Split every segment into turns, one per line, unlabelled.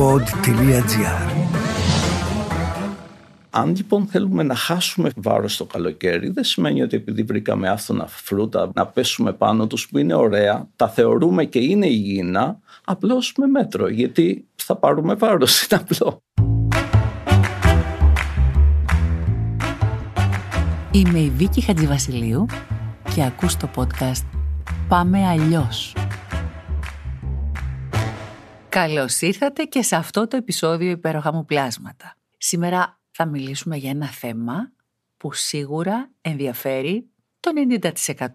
pod.gr
Αν λοιπόν θέλουμε να χάσουμε βάρος το καλοκαίρι, δεν σημαίνει ότι επειδή βρήκαμε άφθονα φρούτα να πέσουμε πάνω τους που είναι ωραία, τα θεωρούμε και είναι υγιεινά, απλώς με μέτρο, γιατί θα πάρουμε βάρος, είναι απλό.
Είμαι η Βίκη Χατζηβασιλείου και ακούς το podcast «Πάμε αλλιώς». Καλώς ήρθατε και σε αυτό το επεισόδιο υπέροχα μου πλάσματα. Σήμερα θα μιλήσουμε για ένα θέμα που σίγουρα ενδιαφέρει το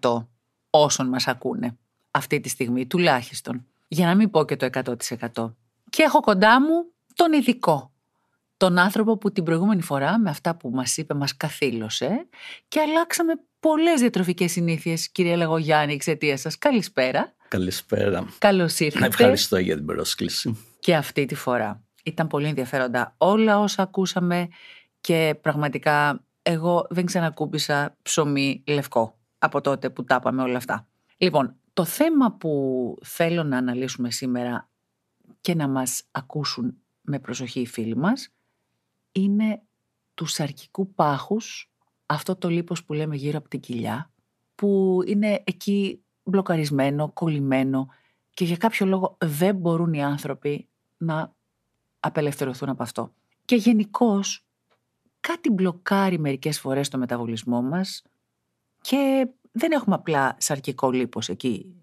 90% όσων μας ακούνε αυτή τη στιγμή τουλάχιστον. Για να μην πω και το 100%. Και έχω κοντά μου τον ειδικό. Τον άνθρωπο που την προηγούμενη φορά με αυτά που μας είπε μας καθήλωσε και αλλάξαμε πολλές διατροφικές συνήθειες κύριε Λαγογιάννη εξαιτίας σας. Καλησπέρα.
Καλησπέρα.
Καλώς ήρθατε.
Ευχαριστώ για την πρόσκληση.
Και αυτή τη φορά. Ήταν πολύ ενδιαφέροντα όλα όσα ακούσαμε και πραγματικά εγώ δεν ξανακούπησα ψωμί λευκό από τότε που τα είπαμε όλα αυτά. Λοιπόν, το θέμα που θέλω να αναλύσουμε σήμερα και να μας ακούσουν με προσοχή οι φίλοι μας είναι τους σαρκικού πάχους, αυτό το λίπος που λέμε γύρω από την κοιλιά, που είναι εκεί μπλοκαρισμένο, κολλημένο και για κάποιο λόγο δεν μπορούν οι άνθρωποι να απελευθερωθούν από αυτό. Και γενικώς κάτι μπλοκάρει μερικές φορές το μεταβολισμό μας και δεν έχουμε απλά σαρκικό λίπος εκεί,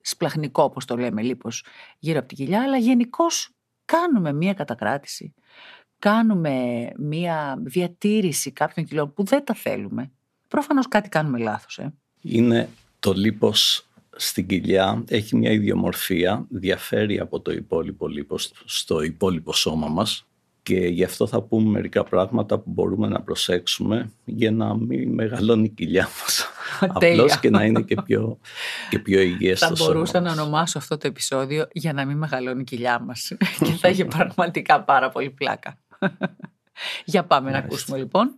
σπλαχνικό όπως το λέμε λίπος γύρω από την κοιλιά, αλλά γενικώς κάνουμε μία κατακράτηση, κάνουμε μία διατήρηση κάποιων κιλών που δεν τα θέλουμε. Προφανώς κάτι κάνουμε λάθος. Ε.
Είναι το λίπος στην κοιλιά, έχει μια ιδιομορφία, διαφέρει από το υπόλοιπο λίπος στο υπόλοιπο σώμα μας και γι' αυτό θα πούμε μερικά πράγματα που μπορούμε να προσέξουμε για να μην μεγαλώνει η κοιλιά μας. Απλώς και να είναι και πιο, και πιο υγιές
Θα μπορούσα να ονομάσω αυτό το επεισόδιο για να μην μεγαλώνει η κοιλιά μας και θα έχει πραγματικά πάρα πολύ πλάκα. για πάμε να ακούσουμε λοιπόν.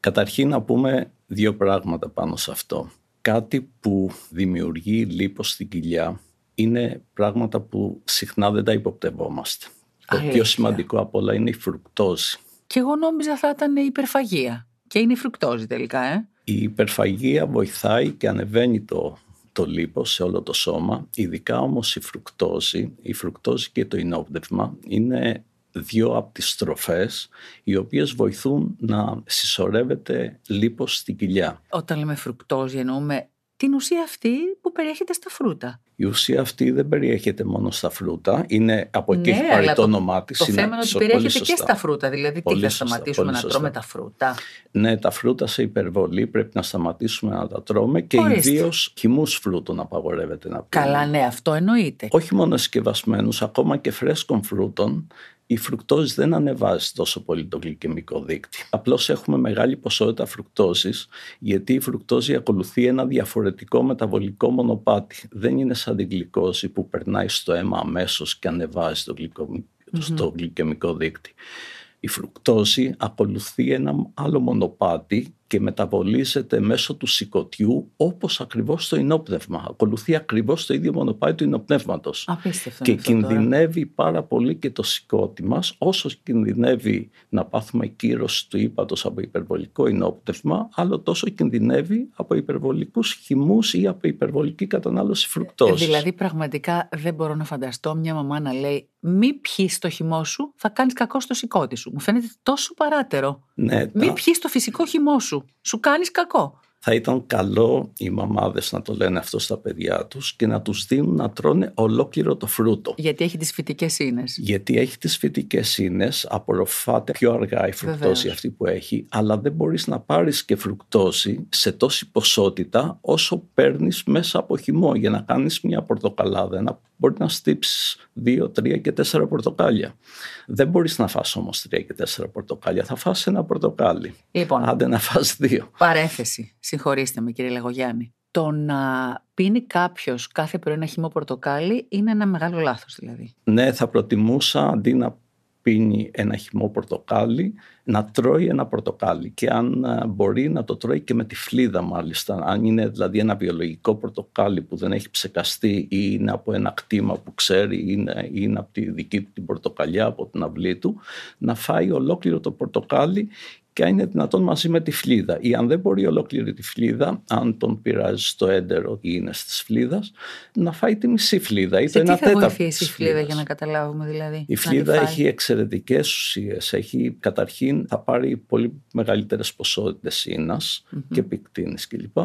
Καταρχήν να πούμε δύο πράγματα πάνω σε αυτό. Κάτι που δημιουργεί λίπος στην κοιλιά είναι πράγματα που συχνά δεν τα υποπτευόμαστε. Το πιο σημαντικό από όλα είναι η φρουκτόζη.
Και εγώ νόμιζα θα ήταν η υπερφαγία. Και είναι η φρουκτόζη τελικά, ε.
Η υπερφαγία βοηθάει και ανεβαίνει το, το λίπος σε όλο το σώμα. Ειδικά όμως η φρουκτόζη, η φρουκτόζη και το ενόπνευμα είναι δύο από τις στροφές οι οποίες βοηθούν να συσσωρεύεται λίπος στην κοιλιά.
Όταν λέμε φρουκτόζη εννοούμε την ουσία αυτή που περιέχεται στα φρούτα.
Η ουσία αυτή δεν περιέχεται μόνο στα φρούτα, είναι από εκεί ναι, έχει πάρει το όνομά της.
Το θέμα είναι ότι περιέχεται και στα φρούτα. Δηλαδή, πολύ τι θα σταματήσουμε να τρώμε τα φρούτα;
Ναι, τα φρούτα σε υπερβολή πρέπει να σταματήσουμε να τα τρώμε και ιδίως χυμούς φρούτων απαγορεύεται να πούμε.
Καλά, ναι, αυτό εννοείται.
Όχι μόνο συσκευασμένους, ακόμα και φρέσκων φρούτων η φρουκτόζης δεν ανεβάζει τόσο πολύ το γλυκαιμικό δίκτυο. Απλώς έχουμε μεγάλη ποσότητα φρουκτόζης γιατί η φρουκτόζη ακολουθεί ένα διαφορετικό μεταβολικό μονοπάτι. Δεν είναι σαν την γλυκόζη που περνάει στο αίμα αμέσως και ανεβάζει το, το γλυκαιμικό δίκτυο. Η φρουκτόζη ακολουθεί ένα άλλο μονοπάτι και μεταβολίζεται μέσω του σηκωτιού όπως ακριβώς το ενόπνευμα. Ακολουθεί ακριβώς το ίδιο μονοπάτι του ενοπνεύματος.
Απίστευτο
και κινδυνεύει πάρα πολύ και το σηκώτη μας όσο κινδυνεύει να πάθουμε κύρωση του ύπατος από υπερβολικό ενόπνευμα άλλο τόσο κινδυνεύει από υπερβολικούς χυμούς ή από υπερβολική κατανάλωση φρουκτόζης.
Δηλαδή πραγματικά δεν μπορώ να φανταστώ μια μαμά να λέει μη πιει το χυμό σου, θα κάνεις κακό στο σηκώτη σου. Μου φαίνεται τόσο παράτερο.
Ναι,
Μη τα... πιει το φυσικό χυμό σου. Σου. Κάνεις κακό
θα ήταν καλό οι μαμάδες να το λένε αυτό στα παιδιά τους και να τους δίνουν να τρώνε ολόκληρο το φρούτο.
Γιατί έχει τις φυτικές ίνες.
Γιατί έχει τις φυτικές ίνες, απορροφάται πιο αργά η φρουκτόση αυτή που έχει, αλλά δεν μπορείς να πάρεις και φρουκτόση σε τόση ποσότητα όσο παίρνεις μέσα από χυμό για να κάνεις μια πορτοκαλάδα. Να μπορεί να στύψεις δύο, τρία και τέσσερα πορτοκάλια. Δεν μπορείς να φας όμως τρία και τέσσερα πορτοκάλια. Θα φας ένα πορτοκάλι.
Λοιπόν,
Άντε να φας δύο.
Παρέθεση. Συγχωρήστε με κύριε Λεγογιάννη. Το να πίνει κάποιος κάθε πρωί ένα χυμό πορτοκάλι είναι ένα μεγάλο λάθος δηλαδή.
Ναι, θα προτιμούσα αντί να πίνει ένα χυμό πορτοκάλι, να τρώει ένα πορτοκάλι και αν μπορεί να το τρώει και με τη φλίδα μάλιστα. Αν είναι δηλαδή ένα βιολογικό πορτοκάλι που δεν έχει ψεκαστεί ή είναι από ένα κτήμα που ξέρει ή είναι, είναι από τη δική του την πορτοκαλιά, από την αυλή του, να φάει ολόκληρο το πορτοκάλι και αν είναι δυνατόν μαζί με τη φλίδα. Ή αν δεν μπορεί ολόκληρη τη φλίδα, αν τον πειράζει στο έντερο ή είναι στη φλίδας, να φάει τη μισή φλίδα. Ή
Σε
το
τι
ένα
θα
τέταρτο.
βοηθήσει η
της
φλίδα
φλίδας.
για να καταλάβουμε δηλαδή.
Η
να
φλίδα
τη φάει;
έχει εξαιρετικές ουσίες. Έχει καταρχήν θα πάρει πολύ μεγαλύτερες ποσότητες ίνας και πικτίνης κλπ.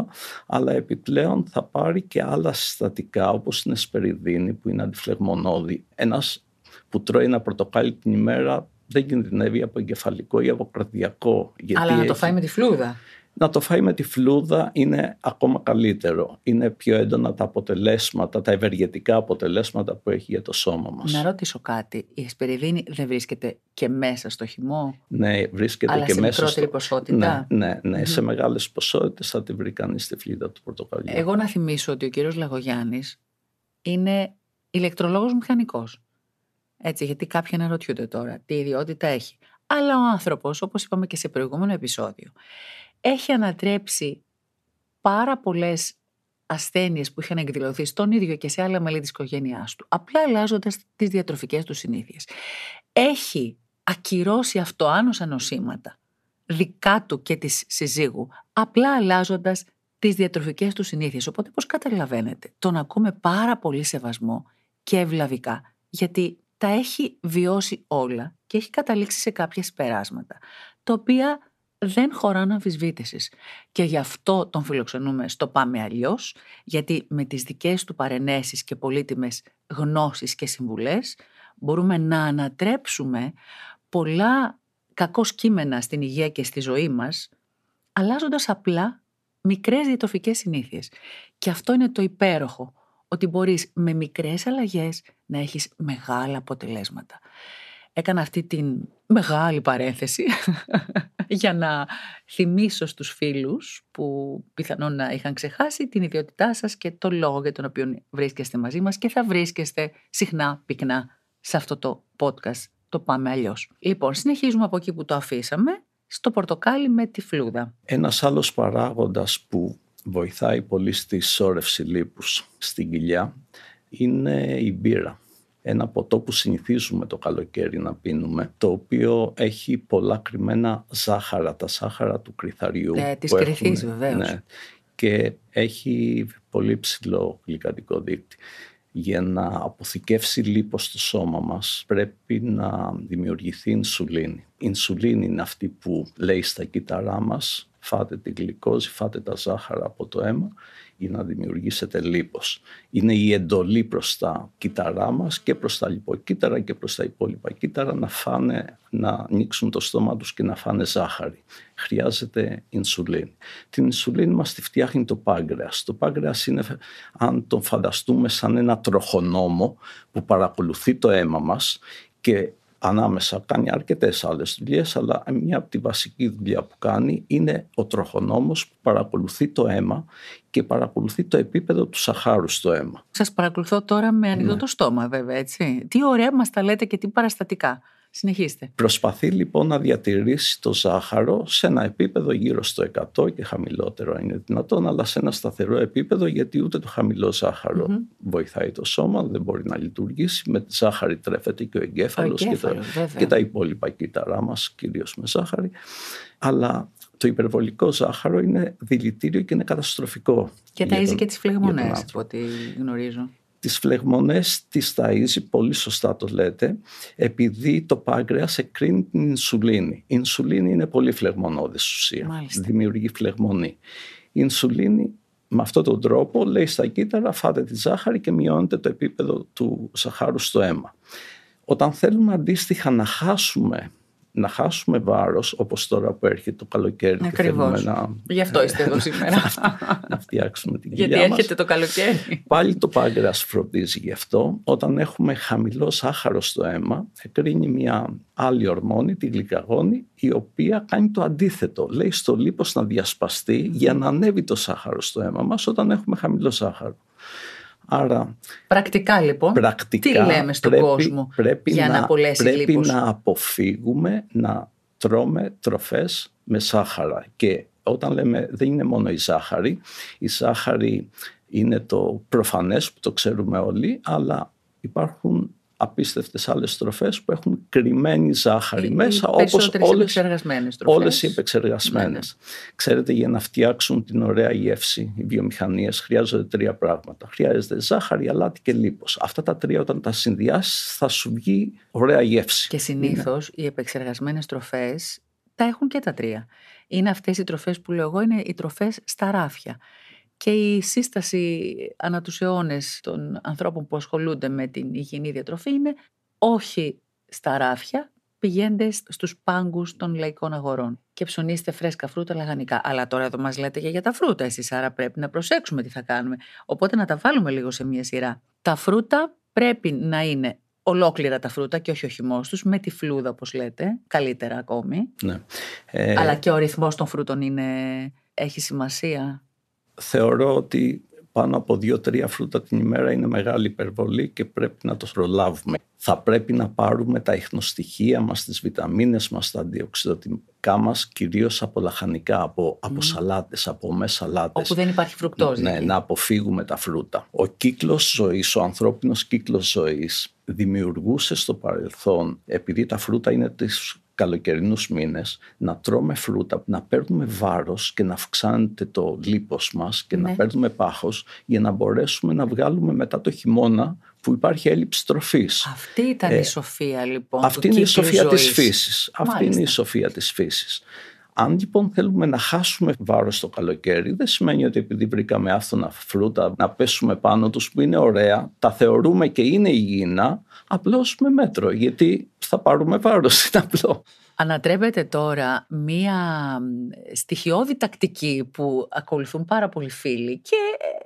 Αλλά επιπλέον θα πάρει και άλλα συστατικά όπως είναι σπεριδίνη που είναι αντιφλεγμονώδη. Ένας που τρώει ένα πορτοκάλι την ημέρα δεν κινδυνεύει από εγκεφαλικό ή από καρδιακό. γιατί
Αλλά να το
έχει-
φάει με τη φλούδα.
να το φάει με τη φλούδα είναι ακόμα καλύτερο. Είναι πιο έντονα τα αποτελέσματα, τα ευεργετικά αποτελέσματα που έχει για το σώμα μας.
Να ρωτήσω κάτι. Η εσπεριδίνη δεν βρίσκεται και μέσα στο χυμό,
Ναι, βρίσκεται
αλλά
και
σε
μέσα
μικρότερη
στο...
ποσότητα;
Ναι, ναι, ναι. σε μεγάλες ποσότητες θα τη βρει κανείς στη φλίδα του πορτοκαλιού.
Εγώ να θυμίσω ότι ο κύριος Λαγογιάννης είναι ηλεκτρολόγος μηχανικός. Έτσι, γιατί κάποιοι αναρωτιούνται τώρα τι ιδιότητα έχει. Αλλά ο άνθρωπος, όπως είπαμε και σε προηγούμενο επεισόδιο, έχει ανατρέψει πάρα πολλές ασθένειες που είχαν εκδηλωθεί στον ίδιο και σε άλλα μέλη της οικογένειάς του, απλά αλλάζοντας τις διατροφικές τους συνήθειες. Έχει ακυρώσει αυτοάνωσα νοσήματα δικά του και της συζύγου, απλά αλλάζοντας τις διατροφικές τους συνήθειες. Οπότε, πώς καταλαβαίνετε, τον ακούμε πάρα πολύ σεβασμό και ευλαβικά, γιατί τα έχει βιώσει όλα και έχει καταλήξει σε κάποια συμπεράσματα, τα οποία δεν χωράνε αμφισβήτησης. Και γι' αυτό τον φιλοξενούμε στο Πάμε Αλλιώς, γιατί με τις δικές του παρενέσεις και πολύτιμες γνώσεις και συμβουλές μπορούμε να ανατρέψουμε πολλά κακό κείμενα στην υγεία και στη ζωή μας, αλλάζοντας απλά μικρές διατροφικές συνήθειες. Και αυτό είναι το υπέροχο, ότι μπορείς με μικρές αλλαγές να έχεις μεγάλα αποτελέσματα. Έκανα αυτή την μεγάλη παρένθεση για να θυμίσω στους φίλους που πιθανόν να είχαν ξεχάσει την ιδιότητά σας και το λόγο για τον οποίο βρίσκεστε μαζί μας και θα βρίσκεστε συχνά πυκνά σε αυτό το podcast το πάμε αλλιώς. Λοιπόν, συνεχίζουμε από εκεί που το αφήσαμε, στο πορτοκάλι με τη φλούδα.
Ένας άλλος παράγοντας που βοηθάει πολύ στη σώρευση λίπους στην κοιλιά είναι η μπύρα. Ένα ποτό που συνηθίζουμε το καλοκαίρι να πίνουμε, το οποίο έχει πολλά κρυμμένα ζάχαρα, τα ζάχαρα του κρυθαριού.
Ε, της
που
κρυθής,
έχουν-
βεβαίως.
Ναι, και έχει πολύ ψηλό γλυκαντικό δείκτη. Για να αποθηκεύσει λίπος στο σώμα μας πρέπει να δημιουργηθεί ινσουλίνη. Η ινσουλίνη είναι αυτή που λέει στα κύτταρά μας φάτε τη γλυκόζη, φάτε τα ζάχαρα από το αίμα ή να δημιουργήσετε λίπος. Είναι η εντολή προς τα κύτταρά μας και προς τα λιποκύτταρα και προς τα υπόλοιπα κύτταρα να φάνε, να ανοίξουν το στόμα τους και να φάνε ζάχαρη. Χρειάζεται ινσουλίνη. Την ινσουλίνη μας τη φτιάχνει το πάγκρεας. Το πάγκρεας είναι, αν τον φανταστούμε σαν ένα τροχονόμο που παρακολουθεί το αίμα μας και ανάμεσα κάνει αρκετές άλλες δουλειές αλλά μια από τη βασική δουλειά που κάνει είναι ο τροχονόμος που παρακολουθεί το αίμα και παρακολουθεί το επίπεδο του σαχάρου στο αίμα.
Σας παρακολουθώ τώρα με ανοιχτό το στόμα βέβαια, έτσι. Τι ωραία μας τα λέτε και τι παραστατικά. Συνεχίστε.
Προσπαθεί λοιπόν να διατηρήσει το ζάχαρο σε ένα επίπεδο γύρω στο 100 και χαμηλότερο αν είναι δυνατόν, αλλά σε ένα σταθερό επίπεδο γιατί ούτε το χαμηλό ζάχαρο βοηθάει το σώμα, δεν μπορεί να λειτουργήσει. Με τη ζάχαρη τρέφεται και ο εγκέφαλος και, τα,
εγκέφαλος, βέβαια.
και τα υπόλοιπα κύτταρά μας, κυρίως με ζάχαρη. Αλλά το υπερβολικό ζάχαρο είναι δηλητήριο και είναι καταστροφικό.
Και
για
ταΐζει
τον-
και τις
για τον
φλεγμονές,
άνθρωπο.
από ό,τι γνωρίζω.
Τις φλεγμονές τις ταΐζει, πολύ σωστά το λέτε, επειδή το πάγκρεας εκρίνει την ινσουλίνη. Η ινσουλίνη είναι πολύ φλεγμονώδης ουσία.
Μάλιστα.
Δημιουργεί φλεγμονή. Η ινσουλίνη με αυτόν τον τρόπο λέει στα κύτταρα φάτε τη ζάχαρη και μειώνεται το επίπεδο του ζαχάρου στο αίμα. Όταν θέλουμε αντίστοιχα να χάσουμε, να χάσουμε βάρος, όπως τώρα που έρχεται το καλοκαίρι και θέλουμε
Ακριβώς.
να,
Γι' αυτό είστε εδώ σήμερα.
να φτιάξουμε την
Γιατί
κοιλιά μας.
έρχεται το καλοκαίρι.
Πάλι το πάγκρεας φροντίζει γι' αυτό. Όταν έχουμε χαμηλό ζάχαρο στο αίμα, εκρίνει μια άλλη ορμόνη, τη γλυκαγόνη, η οποία κάνει το αντίθετο. Λέει στο λίπος να διασπαστεί για να ανέβει το ζάχαρο στο αίμα μας όταν έχουμε χαμηλό ζάχαρο. Άρα,
πρακτικά λοιπόν,
πρακτικά,
τι λέμε στον
πρέπει,
κόσμο
πρέπει
για να, απολέσει
Πρέπει
λίπος.
να αποφύγουμε να τρώμε τροφές με σάχαρα. Και όταν λέμε δεν είναι μόνο η ζάχαρη, η ζάχαρη είναι το προφανές που το ξέρουμε όλοι, αλλά υπάρχουν απίστευτες άλλες τροφές που έχουν κρυμμένη ζάχαρη
Οι-
μέσα,
οι
όπως
περισσότερες
όλες,
επεξεργασμένες τροφές.
όλες οι επεξεργασμένες. Ξέρετε, για να φτιάξουν την ωραία γεύση, οι βιομηχανίες χρειάζονται τρία πράγματα. Χρειάζεται ζάχαρη, αλάτι και λίπος. Αυτά τα τρία όταν τα συνδυάσεις θα σου βγει ωραία γεύση.
Και συνήθως οι επεξεργασμένες τροφές τα έχουν και τα τρία. Είναι αυτές οι τροφές που λέω εγώ, είναι οι τροφές στα ράφια. Και η σύσταση ανά τους αιώνες των ανθρώπων που ασχολούνται με την υγιεινή διατροφή είναι όχι στα ράφια, πηγαίνετε στους πάγκους των λαϊκών αγορών και ψωνίστε φρέσκα φρούτα λαχανικά. Αλλά τώρα εδώ μας λέτε και για τα φρούτα εσείς, άρα πρέπει να προσέξουμε τι θα κάνουμε. Οπότε να τα βάλουμε λίγο σε μία σειρά. Τα φρούτα πρέπει να είναι ολόκληρα τα φρούτα και όχι ο χυμός τους, με τη φλούδα όπως λέτε, καλύτερα ακόμη.
Ναι. Ε,
Αλλά και ο ρυθμός των φρούτων είναι, έχει σημασία.
Θεωρώ ότι πάνω από δύο-τρία φρούτα την ημέρα είναι μεγάλη υπερβολή και πρέπει να το προλάβουμε. Θα πρέπει να πάρουμε τα ιχνοστοιχεία μας, τις βιταμίνες μας, τα αντιοξυδοτικά μας, κυρίως από λαχανικά, από, από σαλάτες, από μέσα σαλάτες.
Όπου δεν υπάρχει φρουκτόζη.
Ναι,
εκεί.
να αποφύγουμε τα φρούτα. Ο κύκλος ζωής, ο ανθρώπινος κύκλος ζωής δημιουργούσε στο παρελθόν, επειδή τα φρούτα είναι τις καλοκαιρινούς μήνες, να τρώμε φρούτα, να παίρνουμε βάρος και να αυξάνεται το λίπος μας και
Ναι.
να παίρνουμε πάχος για να μπορέσουμε να βγάλουμε μετά το χειμώνα που υπάρχει έλλειψη τροφής.
Αυτή ήταν
Ε,
η σοφία λοιπόν.
Αυτή
του
είναι η
κύκλου
σοφία της
ζωής.
φύσης. Αυτή είναι η
Μάλιστα.
σοφία της φύσης. Αν λοιπόν θέλουμε να χάσουμε βάρος το καλοκαίρι, δεν σημαίνει ότι επειδή βρήκαμε άφθονα φρούτα να πέσουμε πάνω τους που είναι ωραία, τα θεωρούμε και είναι υγιεινά, απλώς με μέτρο, γιατί θα πάρουμε βάρος, είναι απλό.
Ανατρέπεται τώρα μία μ, στοιχειώδη τακτική που ακολουθούν πάρα πολλοί φίλοι και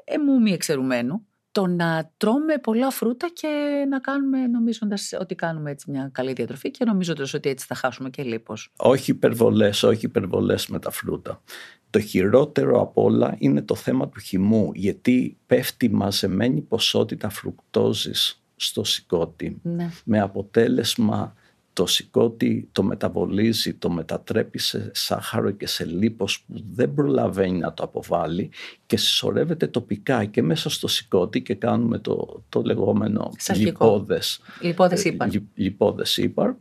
ε, εμού μη εξαιρουμένου. Το να τρώμε πολλά φρούτα και να κάνουμε νομίζοντας ότι κάνουμε έτσι μια καλή διατροφή και νομίζοντας ότι έτσι θα χάσουμε και λίπος.
Όχι υπερβολές, όχι υπερβολές με τα φρούτα. Το χειρότερο απ' όλα είναι το θέμα του χυμού, γιατί πέφτει μαζεμένη ποσότητα φρουκτόζης στο σηκώτη
Ναι.
με αποτέλεσμα το σηκώτη το μεταβολίζει, το μετατρέπει σε σάχαρο και σε λίπος που δεν προλαβαίνει να το αποβάλει και συσσωρεύεται τοπικά και μέσα στο σηκώτη και κάνουμε το, το λεγόμενο
Σαρκικό.
λιπόδες,
Λιπόδες είπαν.
λι- λιπόδες ύπαρ.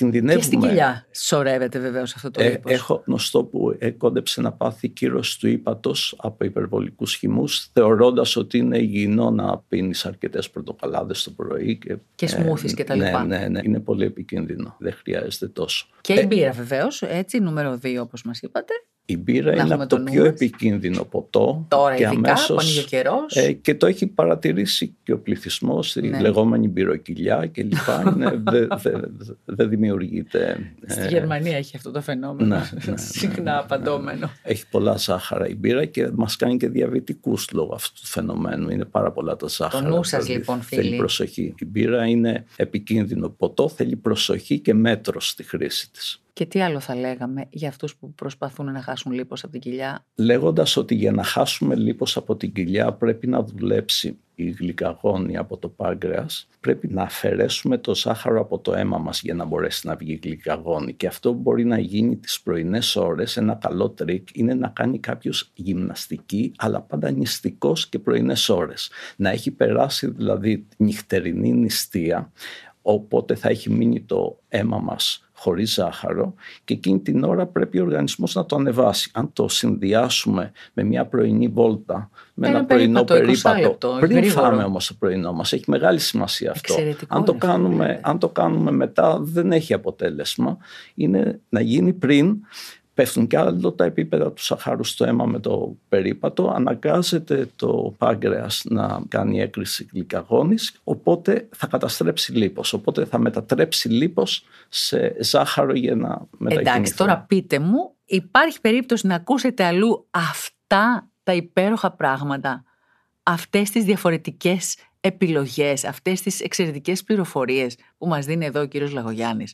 Και στην
Κινδυνεύουμε.
κοιλιά σωρεύεται βεβαίως αυτό το
Ε,
λίπος.
έχω γνωστό που ε, κόντεψε να πάθει κύρωση του ύπατος από υπερβολικούς χυμούς θεωρώντας ότι είναι υγιεινό να πίνεις αρκετές πορτοκαλάδες το πρωί και,
Και σμούθις και τα
ναι,
λοιπά.
Ναι, ναι, είναι πολύ επικίνδυνο. Δεν χρειάζεται τόσο.
Και
Ε,
η μπύρα βεβαίως, έτσι, νούμερο 2 όπως μας είπατε.
Η μπύρα
να
είναι
έχουμε
από
το
το
νου
πιο
μας.
επικίνδυνο ποτό
Τώρα
και
ειδικά
αμέσως,
που ανοίγει ο καιρός.
ε, και το έχει παρατηρήσει και ο πληθυσμός, η
Ναι.
λεγόμενη μπυροκυλιά και λοιπά. Είναι- Δεν δε, δε δημιουργείται.
Στη
ε,
Γερμανία έχει αυτό το φαινόμενο.
ναι, ναι, ναι,
Συχνά απαντώμενο.
Έχει πολλά ζάχαρα η μπύρα και μας κάνει και διαβητικούς λόγω αυτού του φαινομένου. Είναι πάρα πολλά τα ζάχαρα.
νου σας,
δηλαδή
λοιπόν,
Θέλει
φίλοι.
προσοχή. Η μπύρα είναι επικίνδυνο ποτό, θέλει προσοχή και μέτρο στη χρήση της.
Και τι άλλο θα λέγαμε για αυτούς που προσπαθούν να χάσουν λίπος από την κοιλιά;
Λέγοντας ότι για να χάσουμε λίπος από την κοιλιά πρέπει να δουλέψει η γλυκαγόνη από το πάγκρεας, πρέπει να αφαιρέσουμε το ζάχαρο από το αίμα μας για να μπορέσει να βγει η γλυκαγόνη. Και αυτό μπορεί να γίνει τις πρωινές ώρες. Ένα καλό τρικ είναι να κάνει κάποιος γυμναστική, αλλά πάντα νηστικός και πρωινές ώρες. Να έχει περάσει δηλαδή νυχτερινή νηστεία, οπότε θα έχει μείνει το αίμα μας χωρίς ζάχαρο και εκείνη την ώρα πρέπει ο οργανισμός να το ανεβάσει. Αν το συνδυάσουμε με μια πρωινή βόλτα, με
Ένα
ένα, πρωινό
περίπατο, 20
περίπατο,
λεπτό,
πριν
γρήγορο.
φάμε όμως το πρωινό μας, έχει μεγάλη σημασία αυτό.
Εξαιρετικό
Αν το,
είναι αυτό,
κάνουμε,
βλέπετε.
αν το κάνουμε μετά δεν έχει αποτέλεσμα. Είναι να γίνει πριν πέφτουν και άλλο τα επίπεδα του σαχάρου στο αίμα με το περίπατο, αναγκάζεται το πάγκρεας να κάνει έκρηση γλυκαγόνης, οπότε θα καταστρέψει λίπος, οπότε θα μετατρέψει λίπος σε ζάχαρο για να μετακινηθεί.
Εντάξει, τώρα πείτε μου, υπάρχει περίπτωση να ακούσετε αλλού αυτά τα υπέροχα πράγματα, αυτές τις διαφορετικές επιλογές, αυτές τις εξαιρετικές πληροφορίες που μας δίνει εδώ ο κύριος Λαγογιάννης.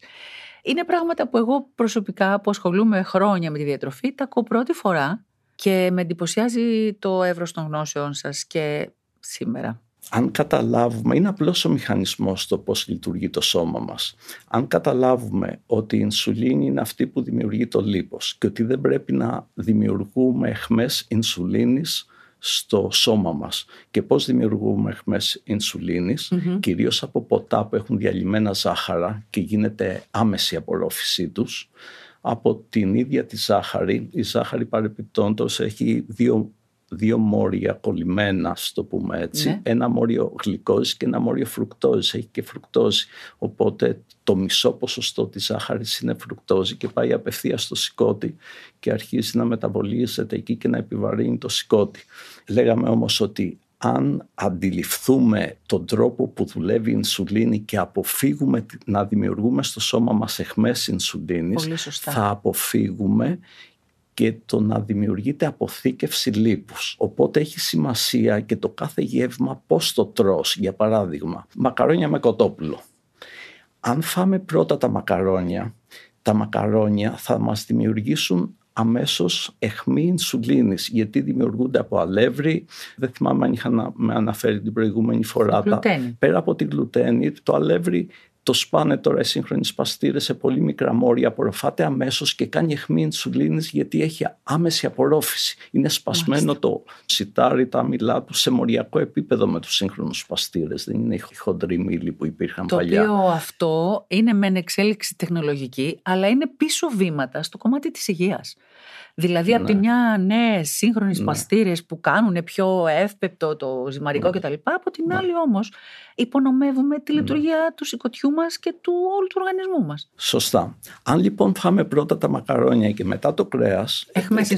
Είναι πράγματα που εγώ προσωπικά που ασχολούμαι χρόνια με τη διατροφή τα ακούω πρώτη φορά και με εντυπωσιάζει το εύρος των γνώσεων σας και σήμερα.
αν καταλάβουμε, είναι απλώς ο μηχανισμός το πώς λειτουργεί το σώμα μας. Αν καταλάβουμε ότι η ινσουλίνη είναι αυτή που δημιουργεί το λίπος και ότι δεν πρέπει να δημιουργούμε εχμές ινσουλίνης στο σώμα μας και πώς δημιουργούμε εχμές ινσουλίνης, κυρίως από ποτά που έχουν διαλυμένα ζάχαρα και γίνεται άμεση απορρόφησή τους, από την ίδια τη ζάχαρη. Η ζάχαρη παρεπιπτόντως έχει δύο δύο μόρια κολλημένα, στο πούμε έτσι. Ναι. Ένα μόριο γλυκόζης και ένα μόριο φρουκτόζης. Έχει και φρουκτόζη. Οπότε το μισό ποσοστό της ζάχαρης είναι φρουκτόζη και πάει απευθείας στο σηκώτη και αρχίζει να μεταβολίζεται εκεί και να επιβαρύνει το σηκώτη. Λέγαμε όμως ότι αν αντιληφθούμε τον τρόπο που δουλεύει η ινσουλίνη και αποφύγουμε να δημιουργούμε στο σώμα μας εχμές ινσουλίνης, θα αποφύγουμε και το να δημιουργείται αποθήκευση λίπους. Οπότε έχει σημασία και το κάθε γεύμα πώς το τρως. Για παράδειγμα, μακαρόνια με κοτόπουλο. Αν φάμε πρώτα τα μακαρόνια, τα μακαρόνια θα μας δημιουργήσουν αμέσως αιχμή ινσουλίνης γιατί δημιουργούνται από αλεύρι δεν θυμάμαι αν είχα να με αναφέρει την προηγούμενη φορά
τα,
πέρα από την γλουτένη το αλεύρι το σπάνε τώρα οι σύγχρονοι σπαστήρε σε πολύ μικρά μόρια, απορροφάται αμέσως και κάνει αιχμή ινσουλίνη γιατί έχει άμεση απορρόφηση. Είναι σπασμένο το σιτάρι, τα μυλά του σε μοριακό επίπεδο με τους σύγχρονους σπαστήρε. Δεν είναι οι χοντροί μήλοι που υπήρχαν
το
παλιά.
Το οποίο αυτό είναι μεν εξέλιξη τεχνολογική, αλλά είναι πίσω βήματα στο κομμάτι της υγείας. Δηλαδή, ναι. από τη ναι. μια νέε σύγχρονες ναι. παστήρε που κάνουν πιο εύπεπτο το ζυμαρικό ναι. κτλ. Από την ναι. άλλη όμως υπονομεύουμε τη ναι. λειτουργία του σηκωτιού μας και του όλου του οργανισμού μας.
Σωστά. Αν λοιπόν φάμε πρώτα τα μακαρόνια και μετά το κρέας,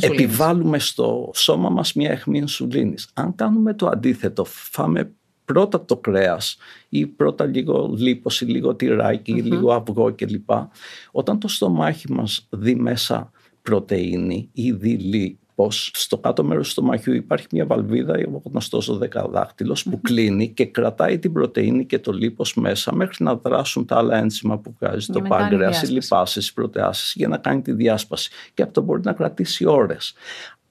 επιβάλλουμε στο σώμα μας μια αιχμή ινσουλίνη. Αν κάνουμε το αντίθετο, φάμε πρώτα το κρέας ή πρώτα λίγο λίπος ή λίγο τυράκι ή λίγο αυγό κλπ. Όταν το στομάχι μας δει μέσα πρωτεΐνη ή δειλή πως στο κάτω μέρος του στομαχιού υπάρχει μια βαλβίδα, ο γνωστός ο δεκαδάχτυλος, που κλείνει και κρατάει την πρωτεΐνη και το λίπος μέσα μέχρι να δράσουν τα άλλα ένζημα που βγάζει το πάγκρεας, οι λιπάσεις, οι πρωτεάσεις για να κάνει τη διάσπαση. Και αυτό μπορεί να κρατήσει ώρες.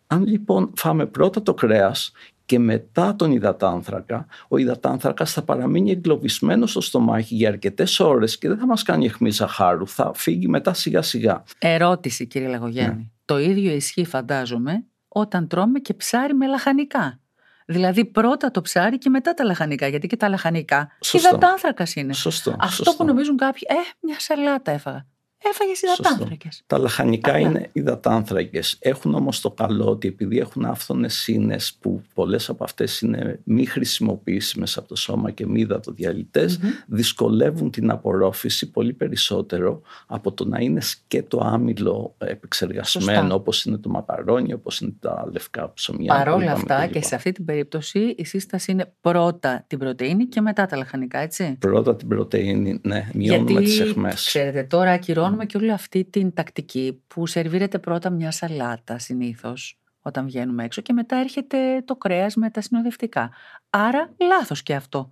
Αν λοιπόν φάμε πρώτα το κρέας και μετά τον υδατάνθρακα, ο υδατάνθρακας θα παραμείνει εγκλωβισμένος στο στομάχι για αρκετές ώρες και δεν θα μας κάνει αιχμή ζαχάρου. Θα φύγει μετά σιγά σιγά.
Ερώτηση, κύριε Λαγογέννη. Ναι. Το ίδιο ισχύει, φαντάζομαι, όταν τρώμε και ψάρι με λαχανικά. Δηλαδή πρώτα το ψάρι και μετά τα λαχανικά. Γιατί και τα λαχανικά υδατάνθρακας είναι.
Σωστό,
Αυτό που νομίζουν κάποιοι, ε, μια σαλάτα έφαγα. Έφαγες υδατάνθρακες.
Τα λαχανικά είναι υδατάνθρακες. Έχουν όμως το καλό ότι επειδή έχουν άφθονες σύνες που πολλές από αυτές είναι μη χρησιμοποιήσιμες από το σώμα και μη υδατοδιαλυτε δυσκολεύουν την απορρόφηση πολύ περισσότερο από το να είναι σκέτο άμυλο επεξεργασμένο όπως είναι το μακαρόνι, όπως είναι τα λευκά ψωμιά.
Παρ' όλα αυτά και σε αυτή την περίπτωση η σύσταση είναι πρώτα την πρωτενη και μετά τα λαχανικά, έτσι;
Πρώτα την πρωτενη, ναι, μειώνουμε τις αιχμές.
Ξέρετε, τώρα ακυρώνουμε και όλη αυτή την τακτική που σερβίρεται πρώτα μια σαλάτα συνήθως όταν βγαίνουμε έξω και μετά έρχεται το κρέας με τα συνοδευτικά. Άρα λάθος και αυτό.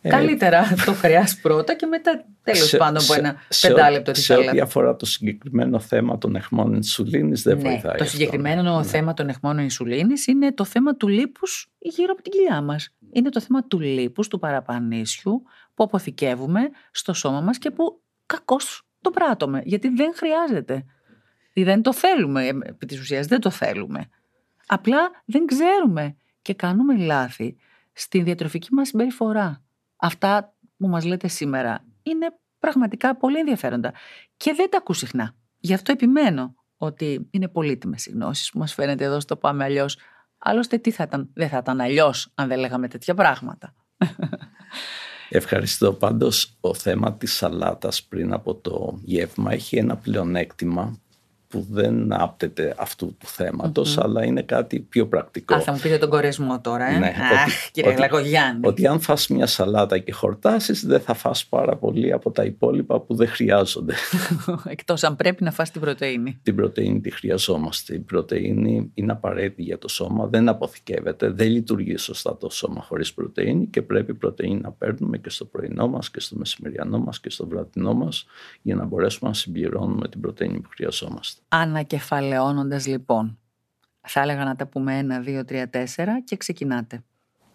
Ε, Καλύτερα το κρέας πρώτα και μετά τέλος πάντων από ένα πεντάλεπτο τη
σαλάτα. Σε ό,τι αφορά το συγκεκριμένο θέμα των εχμών ινσουλίνης δεν ναι, βοηθάει
Το συγκεκριμένο ναι. θέμα των εχμών ινσουλίνης είναι το θέμα του λίπους γύρω από την κοιλιά μας. Είναι το θέμα του λίπους, του παραπανίσιου που αποθηκεύουμε στο σώμα μας και που κακώς το πράττουμε, γιατί δεν χρειάζεται. Δεν το θέλουμε, επί της ουσίας δεν το θέλουμε. Απλά δεν ξέρουμε και κάνουμε λάθη στη διατροφική μας συμπεριφορά. Αυτά που μας λέτε σήμερα είναι πραγματικά πολύ ενδιαφέροντα και δεν τα ακούς συχνά. Γι' αυτό επιμένω ότι είναι πολύτιμες οι γνώσεις που μας φαίνεται εδώ στο Πάμε Αλλιώς. Άλλωστε, τι θα ήταν, δεν θα ήταν αλλιώς αν δεν λέγαμε τέτοια πράγματα.
Ευχαριστώ. Πάντως, ο θέμα της σαλάτας πριν από το γεύμα έχει ένα πλεονέκτημα που δεν άπτεται αυτού του θεματος αλλά είναι κάτι πιο πρακτικό.
Α, θα μου πείτε τον κορεσμό τώρα, ε. Ναι, Αχ, ότι, κύριε Λαγογιάννη.
Ότι αν φας μια σαλάτα και χορτάσεις, δεν θα φας πάρα πολύ από τα υπόλοιπα που δεν χρειάζονται.
Εκτός αν πρέπει να φας την πρωτεΐνη.
Την πρωτεΐνη τη χρειαζόμαστε. Η πρωτεΐνη είναι απαραίτητη για το σώμα, δεν αποθηκεύεται, δεν λειτουργεί σωστά το σώμα χωρίς πρωτεΐνη και πρέπει πρωτεΐνη να παίρνουμε και στο πρωινό μας και στο μεσημεριανό μας και στο βραδινό μας για να μπορέσουμε να συμπληρώνουμε την πρωτεΐνη που χρειαζόμαστε.
Ανακεφαλαιώνοντας λοιπόν, θα έλεγα να τα πούμε ένα, δύο, τρία, τέσσερα και ξεκινάτε.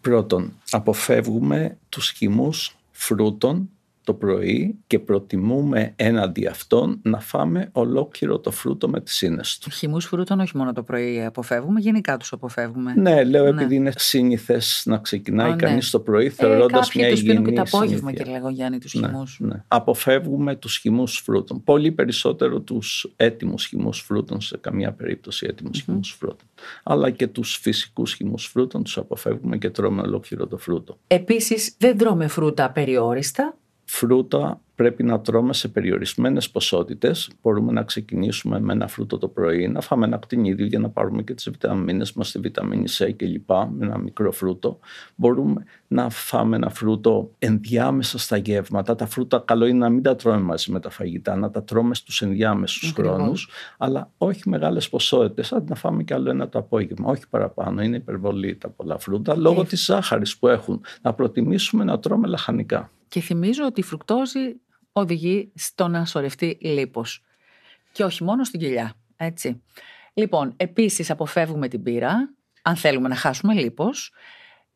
Πρώτον, αποφεύγουμε τους χυμούς φρούτων το πρωί και προτιμούμε έναντι αυτών να φάμε ολόκληρο το φρούτο με τις ίνες τους.
Χυμούς φρούτων όχι μόνο το πρωί αποφεύγουμε, γενικά τους αποφεύγουμε.
Ναι, λέω ναι. επειδή είναι σύνηθες να ξεκινάει κανεί κανείς το πρωί θεωρώντας ε, μια υγιεινή
συνήθεια. και το απόγευμα και λέγω Γιάννη τους ναι, χυμούς.
Ναι. Αποφεύγουμε τους χυμούς φρούτων. Πολύ περισσότερο τους έτοιμους χυμούς φρούτων, σε καμία περίπτωση έτοιμους mm-hmm. χυμούς φρούτων. Αλλά και τους φυσικούς χυμούς φρούτων τους αποφεύγουμε και τρώμε ολόκληρο το φρούτο.
Επίσης δεν τρώμε φρούτα περιόριστα
φρούτα πρέπει να τρώμε σε περιορισμένες ποσότητες. Μπορούμε να ξεκινήσουμε με ένα φρούτο το πρωί, να φάμε ένα κτηνίδιο για να πάρουμε και τις βιταμίνες μας, τη βιταμίνη C και λοιπά, με ένα μικρό φρούτο. Μπορούμε να φάμε ένα φρούτο ενδιάμεσα στα γεύματα. Τα φρούτα καλό είναι να μην τα τρώμε μαζί με τα φαγητά, να τα τρώμε στους ενδιάμεσους χρόνου, χρόνους, αλλά όχι μεγάλες ποσότητες, αντί να φάμε κι άλλο ένα το απόγευμα. Όχι παραπάνω, είναι υπερβολή τα πολλά φρούτα, λόγω της ζάχαρης που έχουν. Να προτιμήσουμε να τρώμε λαχανικά.
Και θυμίζω ότι η φρουκτόζη οδηγεί στο να σωρευτεί λίπος. Και όχι μόνο στην κοιλιά, έτσι. Λοιπόν, επίσης αποφεύγουμε την πύρα, αν θέλουμε να χάσουμε λίπος.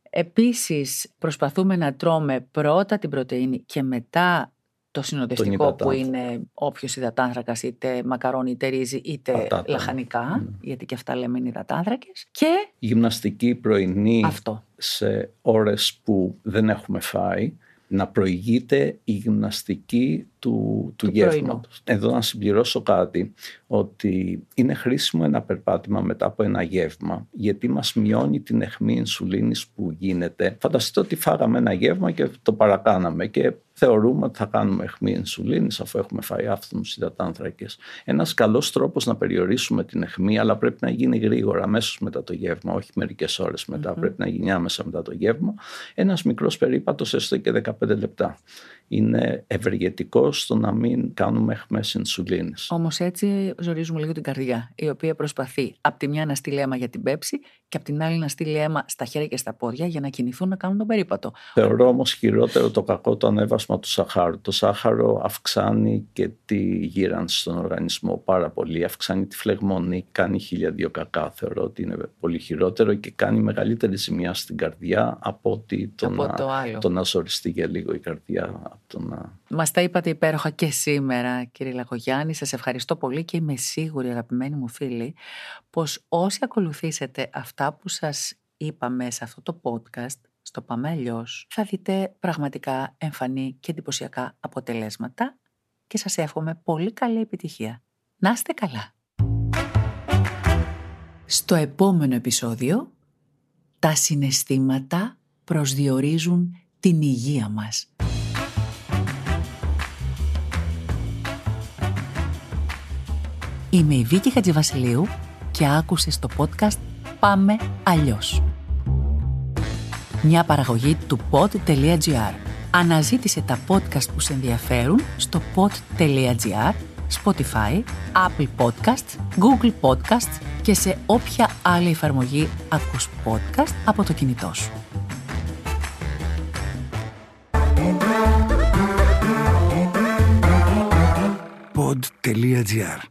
Επίσης προσπαθούμε να τρώμε πρώτα την πρωτεΐνη και μετά το συνοδευτικό που είναι όποιος υδατάνθρακας, είτε μακαρόνι, είτε ρύζι, είτε λαχανικά, mm. γιατί και αυτά λέμε είναι υδατάνθρακες. Και.
Γυμναστική πρωινή Αυτό. σε ώρες που δεν έχουμε φάει να προηγείται η γυμναστική του, του, γεύματος. Εδώ να συμπληρώσω κάτι, ότι είναι χρήσιμο ένα περπάτημα μετά από ένα γεύμα, γιατί μας μειώνει την αιχμή ινσουλίνης που γίνεται. Φανταστείτε ότι φάγαμε ένα γεύμα και το παρακάναμε και θεωρούμε ότι θα κάνουμε αιχμή ενσουλίνης αφού έχουμε φάει άφθονους υδατάνθρακες. Ένας καλός τρόπος να περιορίσουμε την αιχμή, αλλά πρέπει να γίνει γρήγορα, αμέσως μετά το γεύμα, όχι μερικές ώρες πρέπει να γίνει άμεσα μετά το γεύμα. Ένας μικρός περίπατος έστω και 15 λεπτά είναι ευεργετικό στο να μην κάνουμε αιχμές ενσουλίνης.
Όμως έτσι ζορίζουμε λίγο την καρδιά, η οποία προσπαθεί από τη μια να στείλει αίμα για την πέψη και από την άλλη να στείλει αίμα στα χέρια και στα πόδια για να κινηθούν να κάνουν τον περίπατο.
Θεωρώ όμως χειρότερο το κακό το ανέβασμα του σαχάρου. Το σάχαρο αυξάνει και τη γύρανση στον οργανισμό πάρα πολύ, αυξάνει τη φλεγμονή, κάνει χίλια δύο κακά. Θεωρώ ότι είναι πολύ χειρότερο και κάνει μεγαλύτερη ζημιά στην καρδιά από ότι το, να, το, το να ζοριστεί για λίγο η καρδιά το να...
Μας τα είπατε υπέροχα και σήμερα κύριε Λαγογιάννη. Σας ευχαριστώ πολύ και είμαι σίγουρη αγαπημένοι μου φίλοι πως όσοι ακολουθήσετε αυτά που σας είπαμε σε αυτό το podcast στο Πάμε αλλιώς, θα δείτε πραγματικά εμφανή και εντυπωσιακά αποτελέσματα και σας εύχομαι πολύ καλή επιτυχία. Να είστε καλά! Στο επόμενο επεισόδιο, τα συναισθήματα προσδιορίζουν την υγεία μας. Είμαι η Βίκη Χατζηβασιλείου και άκουσες το podcast «Πάμε αλλιώς». Μια παραγωγή του pod.gr. Αναζήτησε τα podcast που σε ενδιαφέρουν στο pod.gr, Spotify, Apple Podcasts, Google Podcasts και σε όποια άλλη εφαρμογή ακούς podcast από το κινητό σου. Pod.gr